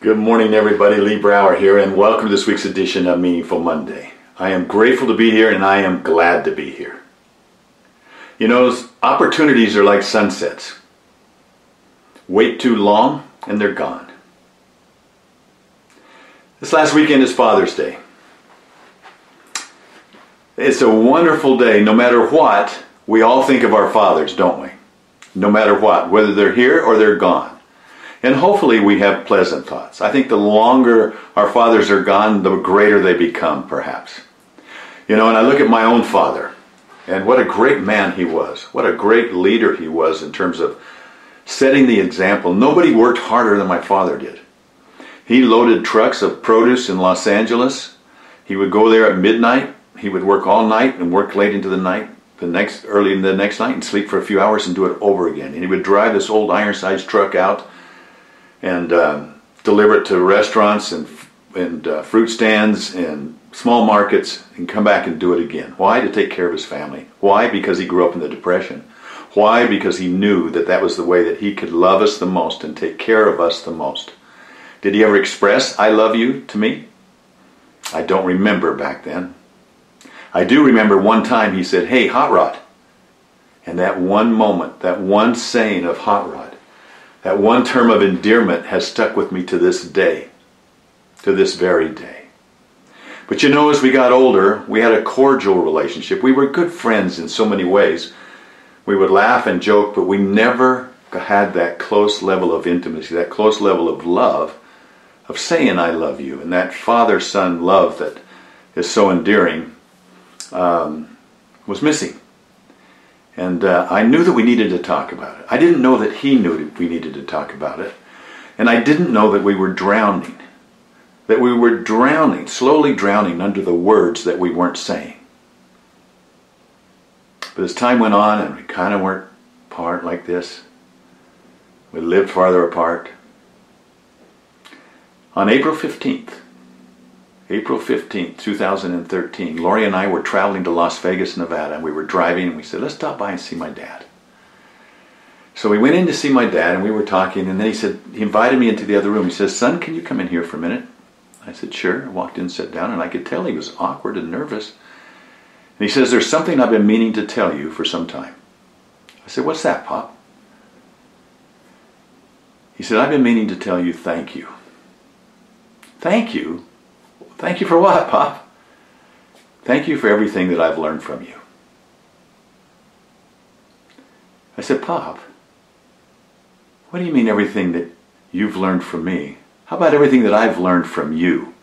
Good morning, everybody. Lee Brower here, and welcome to this week's edition of Meaningful Monday. I am grateful to be here, and I am glad to be here. You know, opportunities are like sunsets. Wait too long, and they're gone. This last weekend is Father's Day. It's a wonderful day. No matter what, we all think of our fathers, don't we? No matter what, whether they're here or they're gone. And hopefully we have pleasant thoughts. I think the longer our fathers are gone, the greater they become, perhaps. You know, and I look at my own father, and what a great man he was. What a great leader he was in terms of setting the example. Nobody worked harder than my father did. He loaded trucks of produce in Los Angeles. He would go there at midnight. He would work all night and work late into the night, the next early in the next night, and sleep for a few hours and do it over again. And he would drive this old iron-sized truck out and um, deliver it to restaurants and and uh, fruit stands and small markets and come back and do it again. Why? To take care of his family. Why? Because he grew up in the Depression. Why? Because he knew that that was the way that he could love us the most and take care of us the most. Did he ever express, I love you to me? I don't remember back then. I do remember one time he said, Hey, Hot Rod. And that one moment, that one saying of Hot Rod, that one term of endearment has stuck with me to this day, to this very day. But you know, as we got older, we had a cordial relationship. We were good friends in so many ways. We would laugh and joke, but we never had that close level of intimacy, that close level of love, of saying I love you, and that father-son love that is so endearing um, was missing. And uh, I knew that we needed to talk about it. I didn't know that he knew that we needed to talk about it. And I didn't know that we were drowning. That we were drowning, slowly drowning under the words that we weren't saying. But as time went on and we kind of weren't apart like this, we lived farther apart. On April 15th, April 15th, 2013, Lori and I were traveling to Las Vegas, Nevada, and we were driving and we said, let's stop by and see my dad. So we went in to see my dad and we were talking and then he said, he invited me into the other room. He says, son, can you come in here for a minute? I said, sure. I walked in, sat down, and I could tell he was awkward and nervous. And he says, there's something I've been meaning to tell you for some time. I said, what's that, Pop? He said, I've been meaning to tell you thank you. Thank you? Thank you for what, Pop? Thank you for everything that I've learned from you. I said, Pop, what do you mean everything that you've learned from me? How about everything that I've learned from you?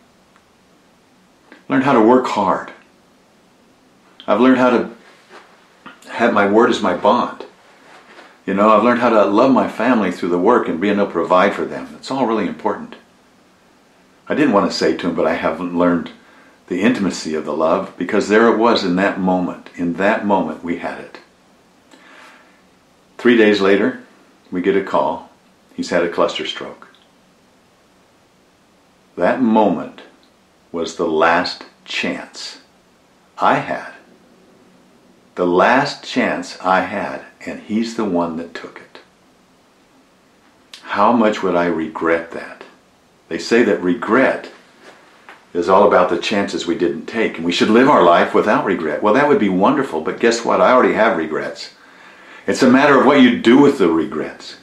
Learned how to work hard. I've learned how to have my word as my bond. You know, I've learned how to love my family through the work and being able to provide for them. It's all really important. I didn't want to say to him, but I haven't learned the intimacy of the love because there it was in that moment. In that moment, we had it. Three days later, we get a call. He's had a cluster stroke. That moment was the last chance I had. The last chance I had, and he's the one that took it. How much would I regret that? They say that regret is all about the chances we didn't take, and we should live our life without regret. Well, that would be wonderful, but guess what? I already have regrets. It's a matter of what you do with the regrets.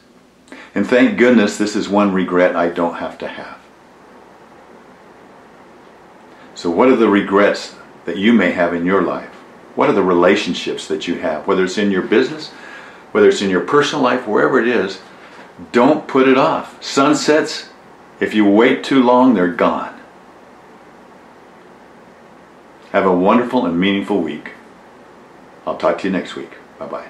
And thank goodness this is one regret I don't have to have. So, what are the regrets that you may have in your life? What are the relationships that you have? Whether it's in your business, whether it's in your personal life, wherever it is, don't put it off. Sunsets if you wait too long, they're gone. Have a wonderful and meaningful week. I'll talk to you next week. Bye bye.